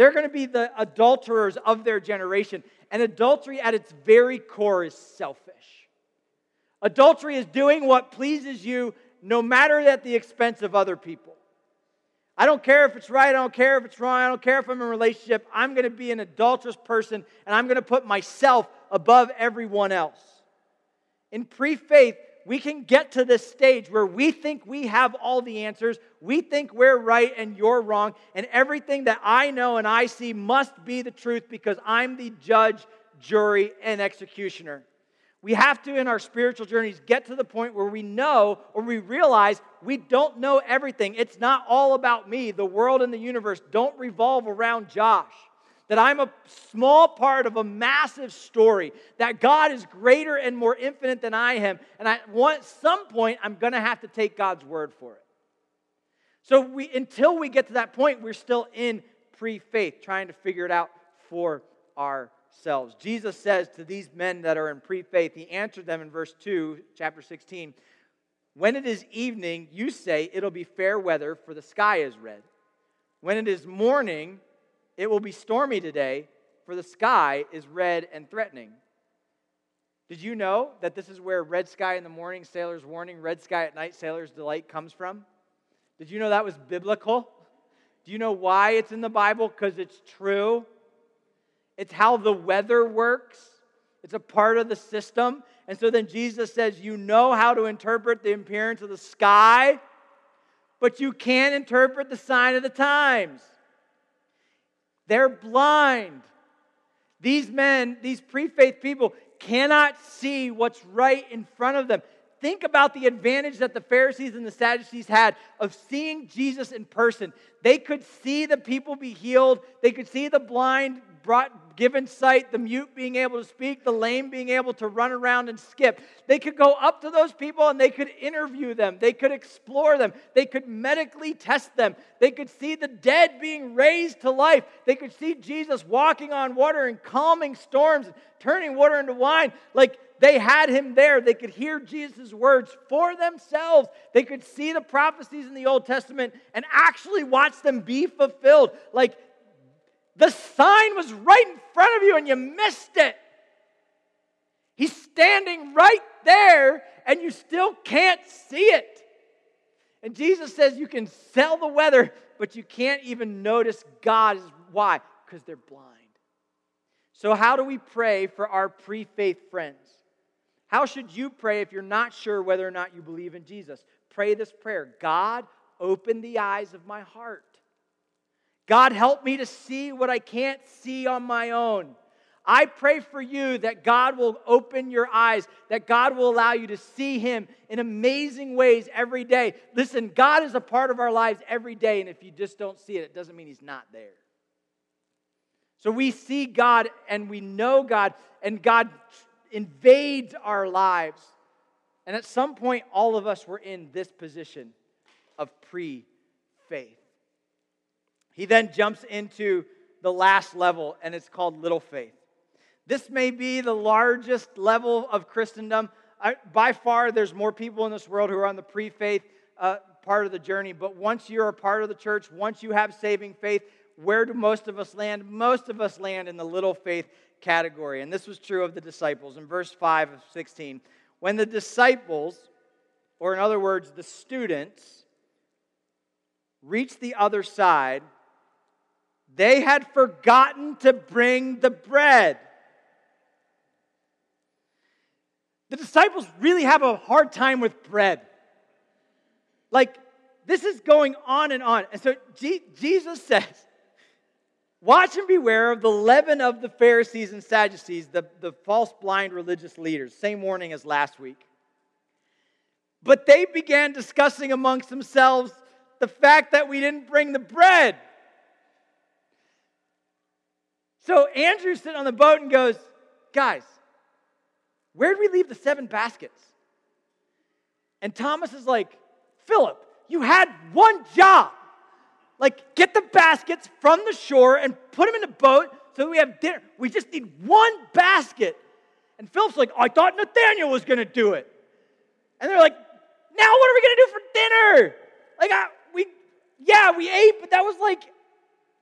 Speaker 2: They're going to be the adulterers of their generation. And adultery at its very core is selfish. Adultery is doing what pleases you, no matter at the expense of other people. I don't care if it's right, I don't care if it's wrong, I don't care if I'm in a relationship. I'm going to be an adulterous person and I'm going to put myself above everyone else. In pre faith, we can get to this stage where we think we have all the answers, we think we're right and you're wrong, and everything that I know and I see must be the truth because I'm the judge, jury, and executioner. We have to, in our spiritual journeys, get to the point where we know or we realize we don't know everything. It's not all about me. The world and the universe don't revolve around Josh that I'm a small part of a massive story, that God is greater and more infinite than I am, and at some point I'm going to have to take God's word for it. So we, until we get to that point, we're still in pre faith, trying to figure it out for ourselves. ourselves. Jesus says to these men that are in pre faith, He answered them in verse 2, chapter 16 When it is evening, you say it'll be fair weather, for the sky is red. When it is morning, it will be stormy today, for the sky is red and threatening. Did you know that this is where red sky in the morning, sailor's warning, red sky at night, sailor's delight comes from? Did you know that was biblical? Do you know why it's in the Bible? Because it's true. It's how the weather works, it's a part of the system. And so then Jesus says, You know how to interpret the appearance of the sky, but you can't interpret the sign of the times. They're blind. These men, these pre faith people, cannot see what's right in front of them. Think about the advantage that the Pharisees and the Sadducees had of seeing Jesus in person. They could see the people be healed, they could see the blind brought given sight, the mute being able to speak, the lame being able to run around and skip. They could go up to those people and they could interview them. They could explore them. They could medically test them. They could see the dead being raised to life. They could see Jesus walking on water and calming storms, turning water into wine. Like they had him there. They could hear Jesus' words for themselves. They could see the prophecies in the Old Testament and actually watch them be fulfilled. Like the sign was right in front of you and you missed it. He's standing right there and you still can't see it. And Jesus says you can sell the weather, but you can't even notice God. Why? Because they're blind. So, how do we pray for our pre faith friends? How should you pray if you're not sure whether or not you believe in Jesus? Pray this prayer God, open the eyes of my heart. God, help me to see what I can't see on my own. I pray for you that God will open your eyes, that God will allow you to see Him in amazing ways every day. Listen, God is a part of our lives every day, and if you just don't see it, it doesn't mean He's not there. So we see God and we know God, and God invades our lives. And at some point, all of us were in this position of pre faith. He then jumps into the last level, and it's called little faith. This may be the largest level of Christendom. I, by far, there's more people in this world who are on the pre faith uh, part of the journey. But once you're a part of the church, once you have saving faith, where do most of us land? Most of us land in the little faith category. And this was true of the disciples. In verse 5 of 16, when the disciples, or in other words, the students, reached the other side, they had forgotten to bring the bread. The disciples really have a hard time with bread. Like, this is going on and on. And so G- Jesus [LAUGHS] says, Watch and beware of the leaven of the Pharisees and Sadducees, the, the false blind religious leaders. Same warning as last week. But they began discussing amongst themselves the fact that we didn't bring the bread. So Andrew's sitting on the boat and goes, Guys, where'd we leave the seven baskets? And Thomas is like, Philip, you had one job. Like, get the baskets from the shore and put them in the boat so we have dinner. We just need one basket. And Philip's like, I thought Nathaniel was going to do it. And they're like, now what are we going to do for dinner? Like, I, we, yeah, we ate, but that was like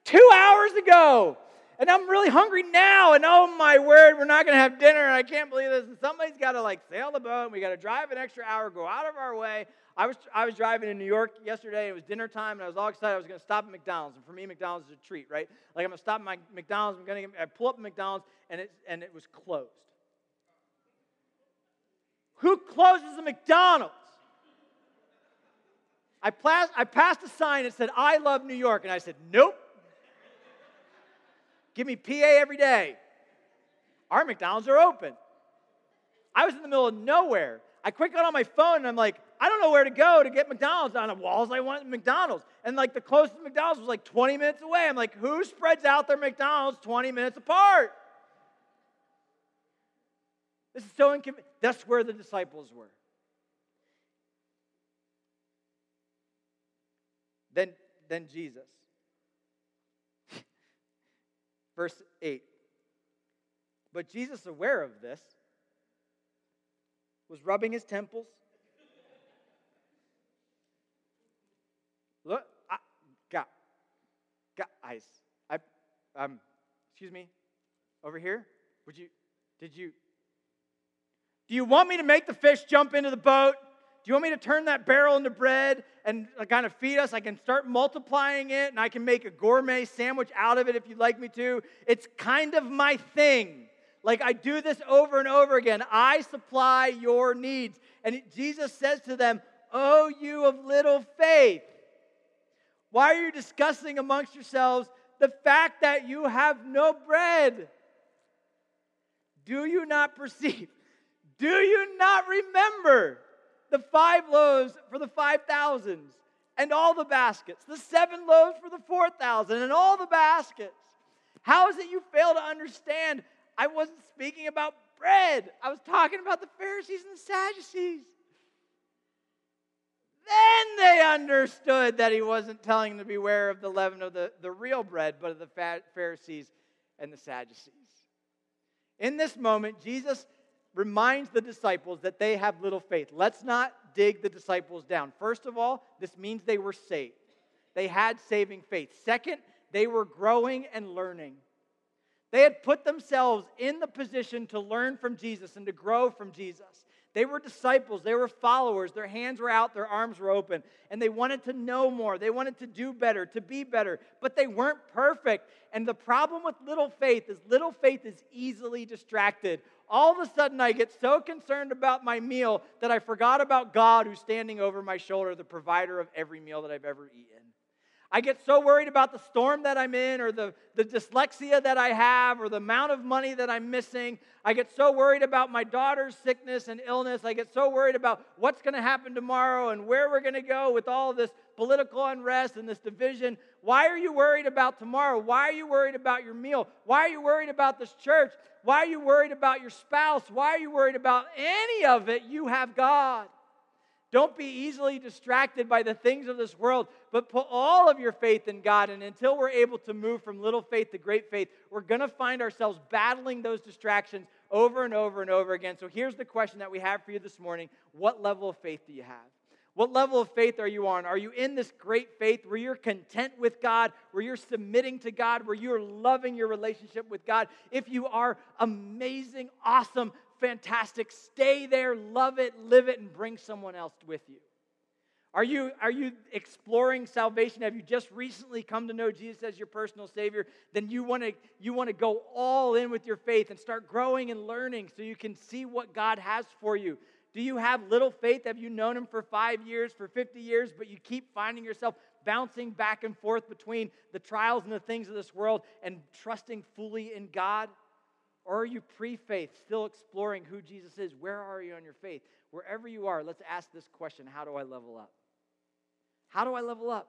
Speaker 2: two hours ago and I'm really hungry now. And oh my word, we're not going to have dinner. And I can't believe this. And somebody's got to like sail the boat. And we got to drive an extra hour, go out of our way. I was, I was driving in New York yesterday. And it was dinner time, and I was all excited. I was going to stop at McDonald's. And for me, McDonald's is a treat, right? Like I'm going to stop at my McDonald's. I'm going to I pull up at McDonald's, and it, and it was closed. Who closes a McDonald's? I, passed, I passed a sign that said, I love New York. And I said, nope. Give me PA every day. Our McDonald's are open. I was in the middle of nowhere. I quick got on my phone and I'm like, I don't know where to go to get McDonald's on the walls. I want McDonald's. And like the closest McDonald's was like 20 minutes away. I'm like, who spreads out their McDonald's 20 minutes apart? This is so inconvenient. That's where the disciples were. Then, then Jesus. Verse 8 But Jesus, aware of this, was rubbing his temples. Look, I, got eyes. I, um, excuse me, over here. Would you, did you, do you want me to make the fish jump into the boat? Do you want me to turn that barrel into bread and uh, kind of feed us? I can start multiplying it and I can make a gourmet sandwich out of it if you'd like me to. It's kind of my thing. Like I do this over and over again. I supply your needs. And Jesus says to them, Oh, you of little faith. Why are you discussing amongst yourselves the fact that you have no bread? Do you not perceive? Do you not remember the five loaves for the five thousands and all the baskets, the seven loaves for the four thousand and all the baskets? How is it you fail to understand? I wasn't speaking about bread, I was talking about the Pharisees and the Sadducees. Then they understood that he wasn't telling them to beware of the leaven of the, the real bread, but of the Pharisees and the Sadducees. In this moment, Jesus reminds the disciples that they have little faith. Let's not dig the disciples down. First of all, this means they were saved, they had saving faith. Second, they were growing and learning. They had put themselves in the position to learn from Jesus and to grow from Jesus. They were disciples, they were followers. Their hands were out, their arms were open, and they wanted to know more. They wanted to do better, to be better, but they weren't perfect. And the problem with little faith is little faith is easily distracted. All of a sudden, I get so concerned about my meal that I forgot about God who's standing over my shoulder, the provider of every meal that I've ever eaten. I get so worried about the storm that I'm in, or the, the dyslexia that I have, or the amount of money that I'm missing. I get so worried about my daughter's sickness and illness. I get so worried about what's going to happen tomorrow and where we're going to go with all this political unrest and this division. Why are you worried about tomorrow? Why are you worried about your meal? Why are you worried about this church? Why are you worried about your spouse? Why are you worried about any of it? You have God. Don't be easily distracted by the things of this world, but put all of your faith in God. And until we're able to move from little faith to great faith, we're going to find ourselves battling those distractions over and over and over again. So here's the question that we have for you this morning What level of faith do you have? What level of faith are you on? Are you in this great faith where you're content with God, where you're submitting to God, where you're loving your relationship with God? If you are amazing, awesome, fantastic. Stay there, love it, live it, and bring someone else with you. Are you, are you exploring salvation? Have you just recently come to know Jesus as your personal Savior? Then you want to you want to go all in with your faith and start growing and learning so you can see what God has for you. Do you have little faith? Have you known Him for five years, for 50 years, but you keep finding yourself bouncing back and forth between the trials and the things of this world and trusting fully in God? Or are you pre faith, still exploring who Jesus is? Where are you on your faith? Wherever you are, let's ask this question How do I level up? How do I level up?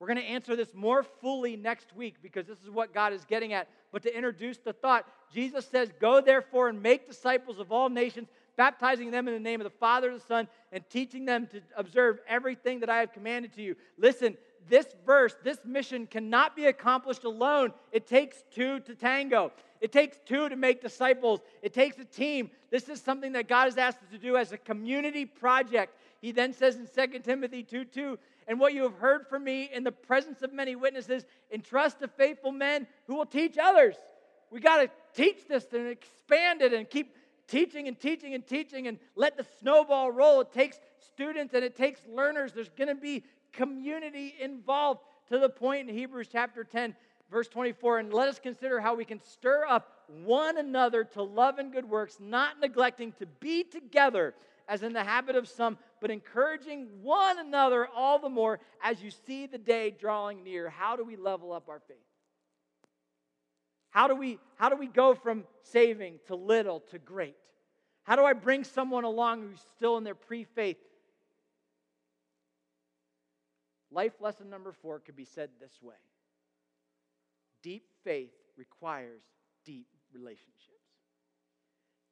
Speaker 2: We're going to answer this more fully next week because this is what God is getting at. But to introduce the thought, Jesus says, Go therefore and make disciples of all nations, baptizing them in the name of the Father, and the Son, and teaching them to observe everything that I have commanded to you. Listen, this verse, this mission cannot be accomplished alone. It takes two to tango. It takes two to make disciples. It takes a team. This is something that God has asked us to do as a community project. He then says in 2 Timothy 2 2, and what you have heard from me in the presence of many witnesses, entrust to faithful men who will teach others. We got to teach this and expand it and keep teaching and teaching and teaching and let the snowball roll. It takes students and it takes learners. There's going to be community involved to the point in Hebrews chapter 10, verse 24. And let us consider how we can stir up one another to love and good works, not neglecting to be together as in the habit of some, but encouraging one another all the more as you see the day drawing near. How do we level up our faith? How do we, how do we go from saving to little to great? How do I bring someone along who's still in their pre faith Life lesson number four could be said this way Deep faith requires deep relationships.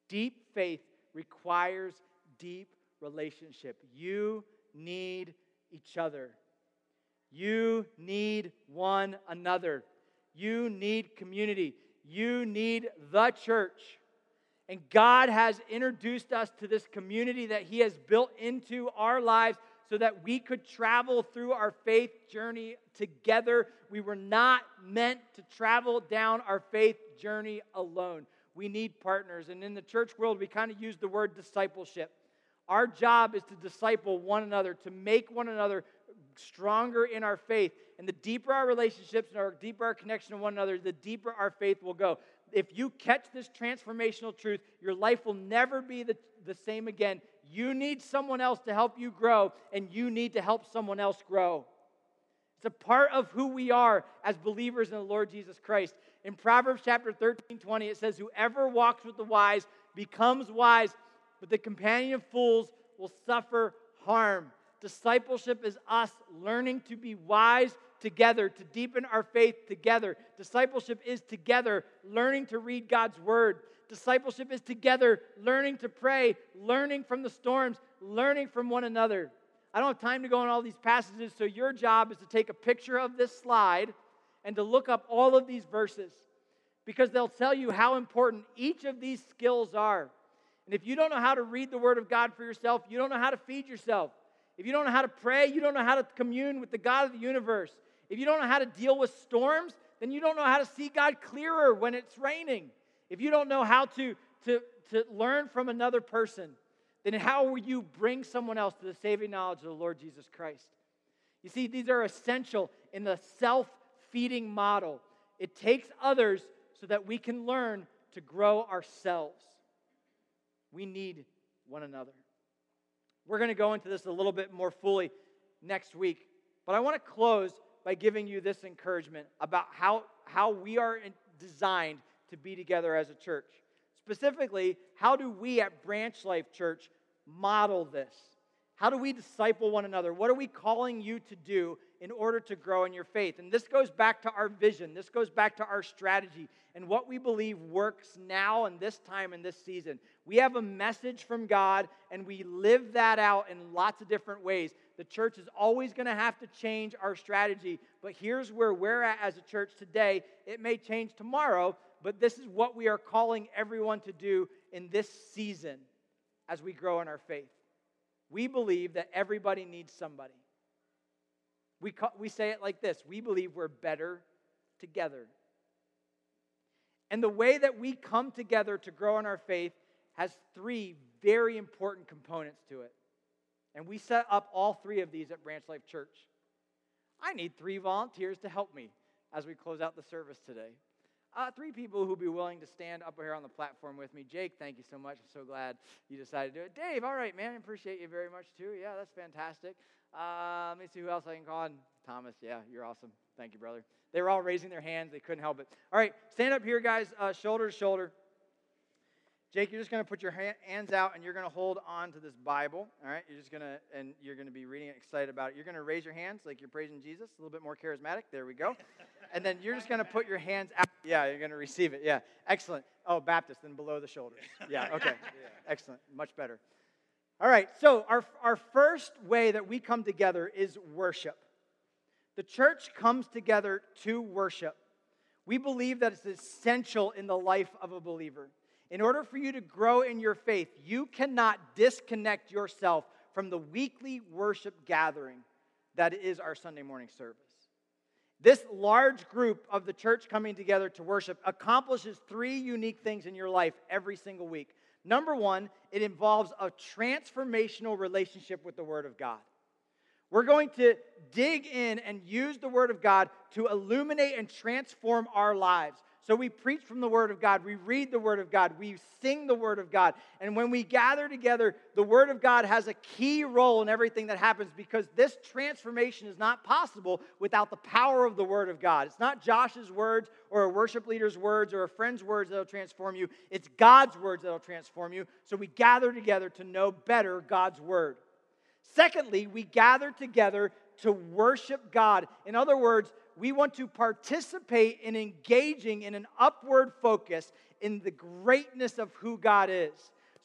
Speaker 2: Deep faith requires deep relationship. You need each other. You need one another. You need community. You need the church. And God has introduced us to this community that He has built into our lives so that we could travel through our faith journey together. We were not meant to travel down our faith journey alone. We need partners. And in the church world, we kind of use the word discipleship. Our job is to disciple one another, to make one another stronger in our faith. And the deeper our relationships and our deeper our connection to one another, the deeper our faith will go. If you catch this transformational truth, your life will never be the, the same again. You need someone else to help you grow, and you need to help someone else grow. It's a part of who we are as believers in the Lord Jesus Christ. In Proverbs chapter 13, 20, it says, Whoever walks with the wise becomes wise, but the companion of fools will suffer harm. Discipleship is us learning to be wise together, to deepen our faith together. Discipleship is together, learning to read God's word. Discipleship is together, learning to pray, learning from the storms, learning from one another. I don't have time to go on all these passages, so your job is to take a picture of this slide and to look up all of these verses because they'll tell you how important each of these skills are. And if you don't know how to read the Word of God for yourself, you don't know how to feed yourself. If you don't know how to pray, you don't know how to commune with the God of the universe. If you don't know how to deal with storms, then you don't know how to see God clearer when it's raining. If you don't know how to, to, to learn from another person, then how will you bring someone else to the saving knowledge of the Lord Jesus Christ? You see, these are essential in the self feeding model. It takes others so that we can learn to grow ourselves. We need one another. We're going to go into this a little bit more fully next week, but I want to close by giving you this encouragement about how, how we are designed to be together as a church. Specifically, how do we at Branch Life Church model this? How do we disciple one another? What are we calling you to do in order to grow in your faith? And this goes back to our vision. This goes back to our strategy and what we believe works now and this time and this season. We have a message from God and we live that out in lots of different ways. The church is always going to have to change our strategy, but here's where we're at as a church today. It may change tomorrow, but this is what we are calling everyone to do in this season as we grow in our faith. We believe that everybody needs somebody. We, we say it like this we believe we're better together. And the way that we come together to grow in our faith has three very important components to it. And we set up all three of these at Branch Life Church. I need three volunteers to help me as we close out the service today. Uh, three people who'll be willing to stand up here on the platform with me. Jake, thank you so much. I'm so glad you decided to do it. Dave, all right, man. I appreciate you very much, too. Yeah, that's fantastic. Uh, let me see who else I can call on. Thomas, yeah, you're awesome. Thank you, brother. They were all raising their hands. They couldn't help it. All right, stand up here, guys, uh, shoulder to shoulder. Jake, you're just going to put your hands out and you're going to hold on to this Bible. All right, you're just going to, and you're going to be reading it, excited about it. You're going to raise your hands like you're praising Jesus, a little bit more charismatic. There we go. [LAUGHS] and then you're just going to put your hands out. Yeah, you're going to receive it. Yeah, excellent. Oh, Baptist, then below the shoulders. [LAUGHS] Yeah, okay. Excellent. Much better. All right, so our, our first way that we come together is worship. The church comes together to worship. We believe that it's essential in the life of a believer. In order for you to grow in your faith, you cannot disconnect yourself from the weekly worship gathering that is our Sunday morning service. This large group of the church coming together to worship accomplishes three unique things in your life every single week. Number one, it involves a transformational relationship with the Word of God. We're going to dig in and use the Word of God to illuminate and transform our lives. So we preach from the Word of God, we read the Word of God, we sing the Word of God. And when we gather together, the Word of God has a key role in everything that happens because this transformation is not possible without the power of the Word of God. It's not Josh's words or a worship leader's words or a friend's words that'll transform you, it's God's words that'll transform you. So we gather together to know better God's Word. Secondly, we gather together to worship God. In other words, we want to participate in engaging in an upward focus in the greatness of who God is.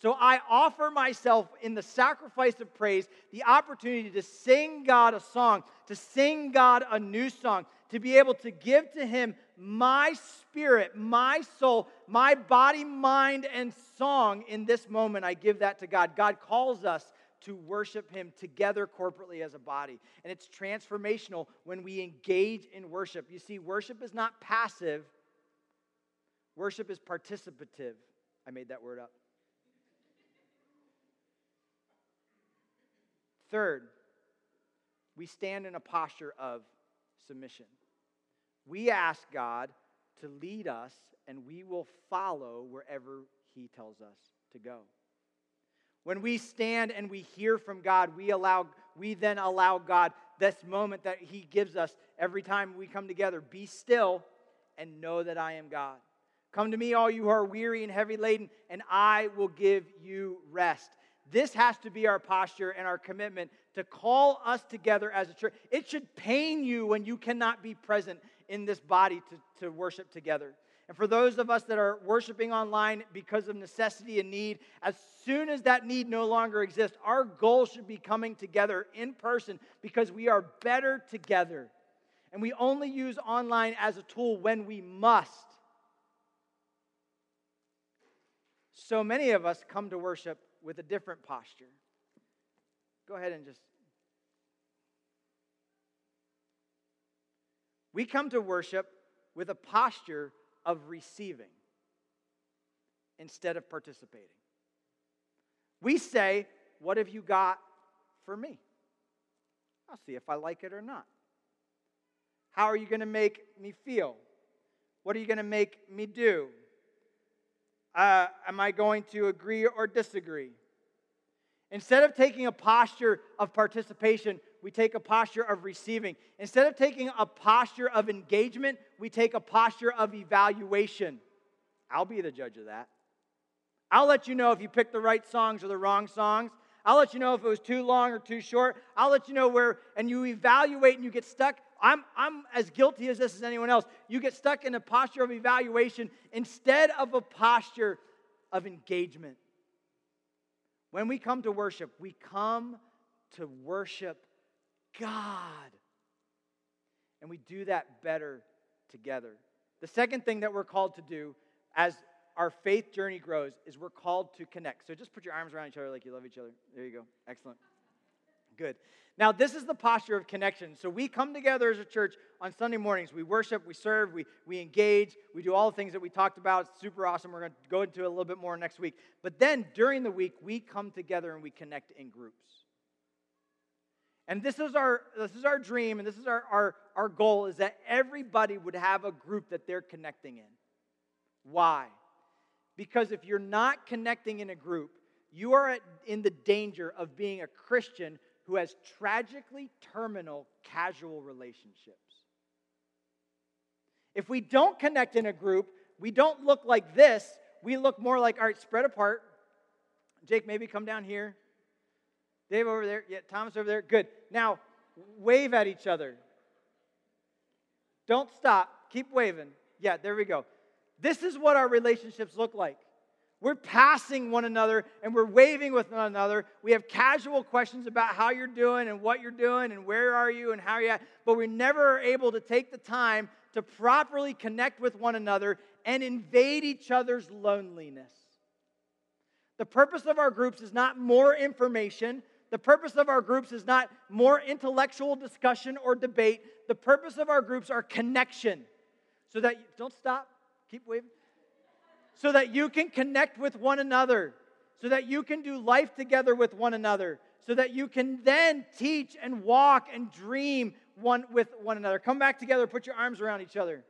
Speaker 2: So I offer myself in the sacrifice of praise the opportunity to sing God a song, to sing God a new song, to be able to give to Him my spirit, my soul, my body, mind, and song in this moment. I give that to God. God calls us to worship Him together corporately as a body. And it's transformational when we engage in worship. You see, worship is not passive, worship is participative. I made that word up. Third, we stand in a posture of submission. We ask God to lead us, and we will follow wherever He tells us to go. When we stand and we hear from God, we allow we then allow God this moment that he gives us every time we come together. Be still and know that I am God. Come to me all you who are weary and heavy laden, and I will give you rest. This has to be our posture and our commitment to call us together as a church. It should pain you when you cannot be present in this body to, to worship together. And for those of us that are worshiping online because of necessity and need, as soon as that need no longer exists, our goal should be coming together in person because we are better together. And we only use online as a tool when we must. So many of us come to worship with a different posture. Go ahead and just. We come to worship with a posture of receiving instead of participating. We say, What have you got for me? I'll see if I like it or not. How are you going to make me feel? What are you going to make me do? Uh, am I going to agree or disagree? Instead of taking a posture of participation, we take a posture of receiving. Instead of taking a posture of engagement, we take a posture of evaluation. I'll be the judge of that. I'll let you know if you picked the right songs or the wrong songs. I'll let you know if it was too long or too short. I'll let you know where, and you evaluate and you get stuck. I'm, I'm as guilty as this as anyone else. You get stuck in a posture of evaluation instead of a posture of engagement. When we come to worship, we come to worship God. And we do that better together. The second thing that we're called to do as our faith journey grows is we're called to connect. So just put your arms around each other like you love each other. There you go. Excellent. Good. Now, this is the posture of connection. So we come together as a church on Sunday mornings. We worship, we serve, we, we engage, we do all the things that we talked about. It's super awesome. We're going to go into it a little bit more next week. But then during the week, we come together and we connect in groups. And this is our, this is our dream, and this is our, our, our goal is that everybody would have a group that they're connecting in. Why? Because if you're not connecting in a group, you are in the danger of being a Christian who has tragically terminal casual relationships. If we don't connect in a group, we don't look like this. We look more like, all right, spread apart. Jake, maybe come down here. Dave over there. Yeah, Thomas over there. Good. Now, wave at each other. Don't stop. Keep waving. Yeah, there we go. This is what our relationships look like. We're passing one another and we're waving with one another. We have casual questions about how you're doing and what you're doing and where are you and how you're at, but we never are able to take the time to properly connect with one another and invade each other's loneliness. The purpose of our groups is not more information. The purpose of our groups is not more intellectual discussion or debate. The purpose of our groups are connection. So that, you, don't stop, keep waving so that you can connect with one another, so that you can do life together with one another, so that you can then teach and walk and dream one with one another. Come back together, put your arms around each other.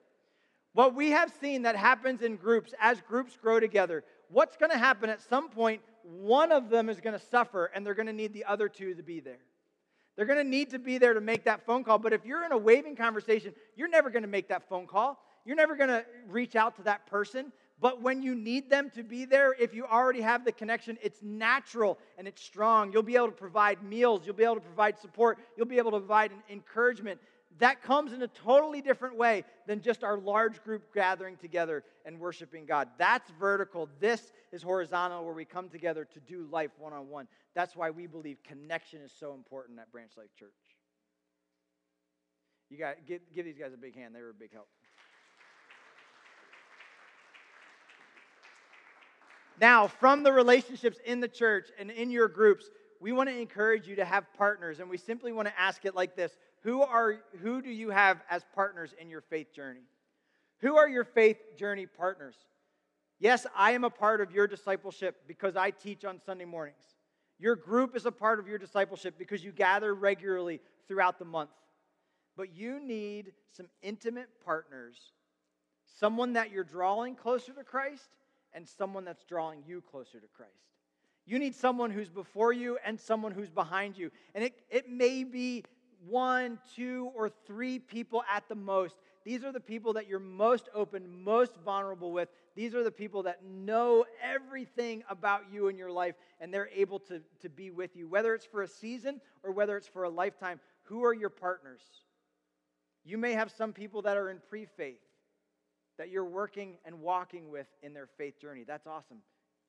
Speaker 2: What we have seen that happens in groups as groups grow together, what's going to happen at some point, one of them is going to suffer and they're going to need the other two to be there. They're going to need to be there to make that phone call. But if you're in a waving conversation, you're never going to make that phone call. You're never going to reach out to that person. But when you need them to be there, if you already have the connection, it's natural and it's strong. You'll be able to provide meals, you'll be able to provide support, you'll be able to provide encouragement. That comes in a totally different way than just our large group gathering together and worshiping God. That's vertical. This is horizontal, where we come together to do life one on one. That's why we believe connection is so important at Branch Life Church. You got give, give these guys a big hand. They were a big help. Now, from the relationships in the church and in your groups, we want to encourage you to have partners, and we simply want to ask it like this Who, are, who do you have as partners in your faith journey? Who are your faith journey partners? Yes, I am a part of your discipleship because I teach on Sunday mornings. Your group is a part of your discipleship because you gather regularly throughout the month. But you need some intimate partners, someone that you're drawing closer to Christ and someone that's drawing you closer to Christ. You need someone who's before you and someone who's behind you. And it, it may be one, two, or three people at the most. These are the people that you're most open, most vulnerable with. These are the people that know everything about you and your life, and they're able to, to be with you, whether it's for a season or whether it's for a lifetime. Who are your partners? You may have some people that are in pre faith that you're working and walking with in their faith journey. That's awesome.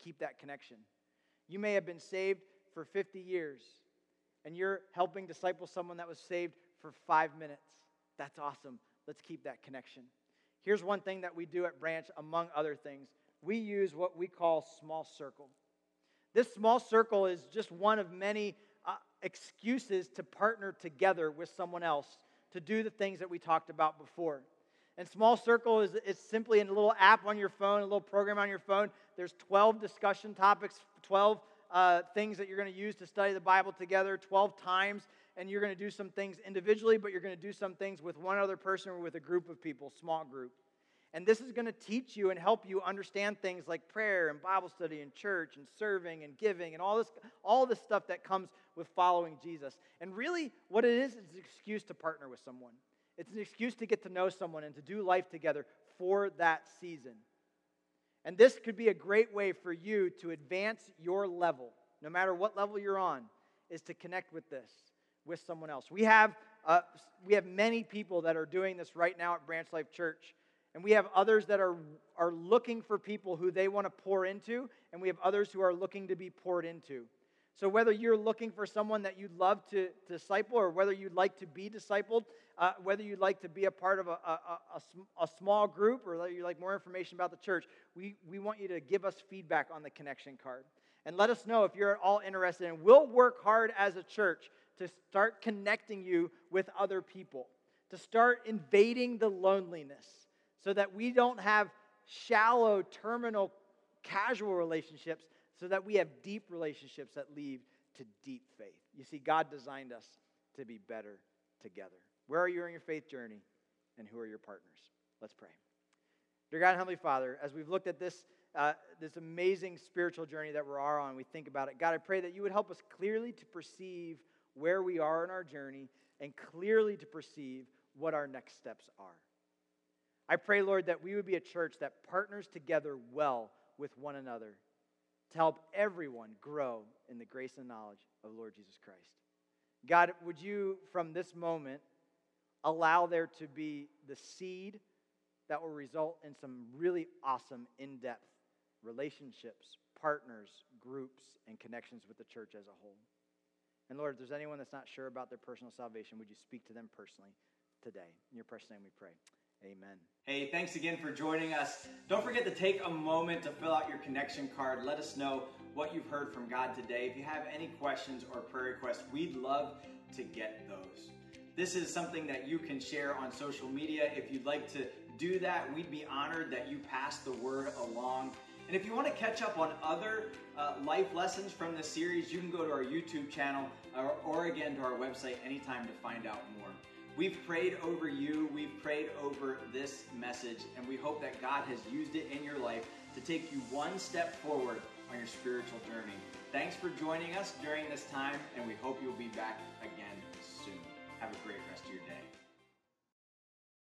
Speaker 2: Keep that connection. You may have been saved for 50 years and you're helping disciple someone that was saved for five minutes. That's awesome. Let's keep that connection. Here's one thing that we do at Branch, among other things we use what we call small circle. This small circle is just one of many uh, excuses to partner together with someone else to do the things that we talked about before. And Small Circle is, is simply a little app on your phone, a little program on your phone. There's 12 discussion topics, 12 uh, things that you're going to use to study the Bible together, 12 times. And you're going to do some things individually, but you're going to do some things with one other person or with a group of people, small group. And this is going to teach you and help you understand things like prayer and Bible study and church and serving and giving and all this, all this stuff that comes with following Jesus. And really, what it is is an excuse to partner with someone. It's an excuse to get to know someone and to do life together for that season. And this could be a great way for you to advance your level, no matter what level you're on, is to connect with this with someone else. We have, uh, we have many people that are doing this right now at Branch Life Church. And we have others that are, are looking for people who they want to pour into, and we have others who are looking to be poured into. So, whether you're looking for someone that you'd love to, disciple, or whether you'd like to be discipled, uh, whether you'd like to be a part of a, a, a, a, small group, or whether you'd like more information about the church, we, we want you to give us feedback on the connection card. And let us know if you're at all interested. And we'll work hard as a church to start connecting you with other people, to start invading the loneliness, so that we don't have shallow, terminal, casual relationships so that we have deep relationships that lead to deep faith. You see, God designed us to be better together. Where are you in your faith journey, and who are your partners? Let's pray. Dear God, Heavenly Father, as we've looked at this, uh, this amazing spiritual journey that we're on, we think about it. God, I pray that you would help us clearly to perceive where we are in our journey and clearly to perceive what our next steps are. I pray, Lord, that we would be a church that partners together well with one another to help everyone grow in the grace and knowledge of Lord Jesus Christ. God, would you, from this moment, allow there to be the seed that will result in some really awesome, in depth relationships, partners, groups, and connections with the church as a whole? And Lord, if there's anyone that's not sure about their personal salvation, would you speak to them personally today? In your precious name we pray. Amen.
Speaker 5: Hey, thanks again for joining us. Don't forget to take a moment to fill out your connection card. Let us know what you've heard from God today. If you have any questions or prayer requests, we'd love to get those. This is something that you can share on social media. If you'd like to do that, we'd be honored that you pass the word along. And if you want to catch up on other uh, life lessons from this series, you can go to our YouTube channel or, or again to our website anytime to find out more. We've prayed over you, we've prayed over this message, and we hope that God has used it in your life to take you one step forward on your spiritual journey. Thanks for joining us during this time, and we hope you'll be back again soon. Have a great rest.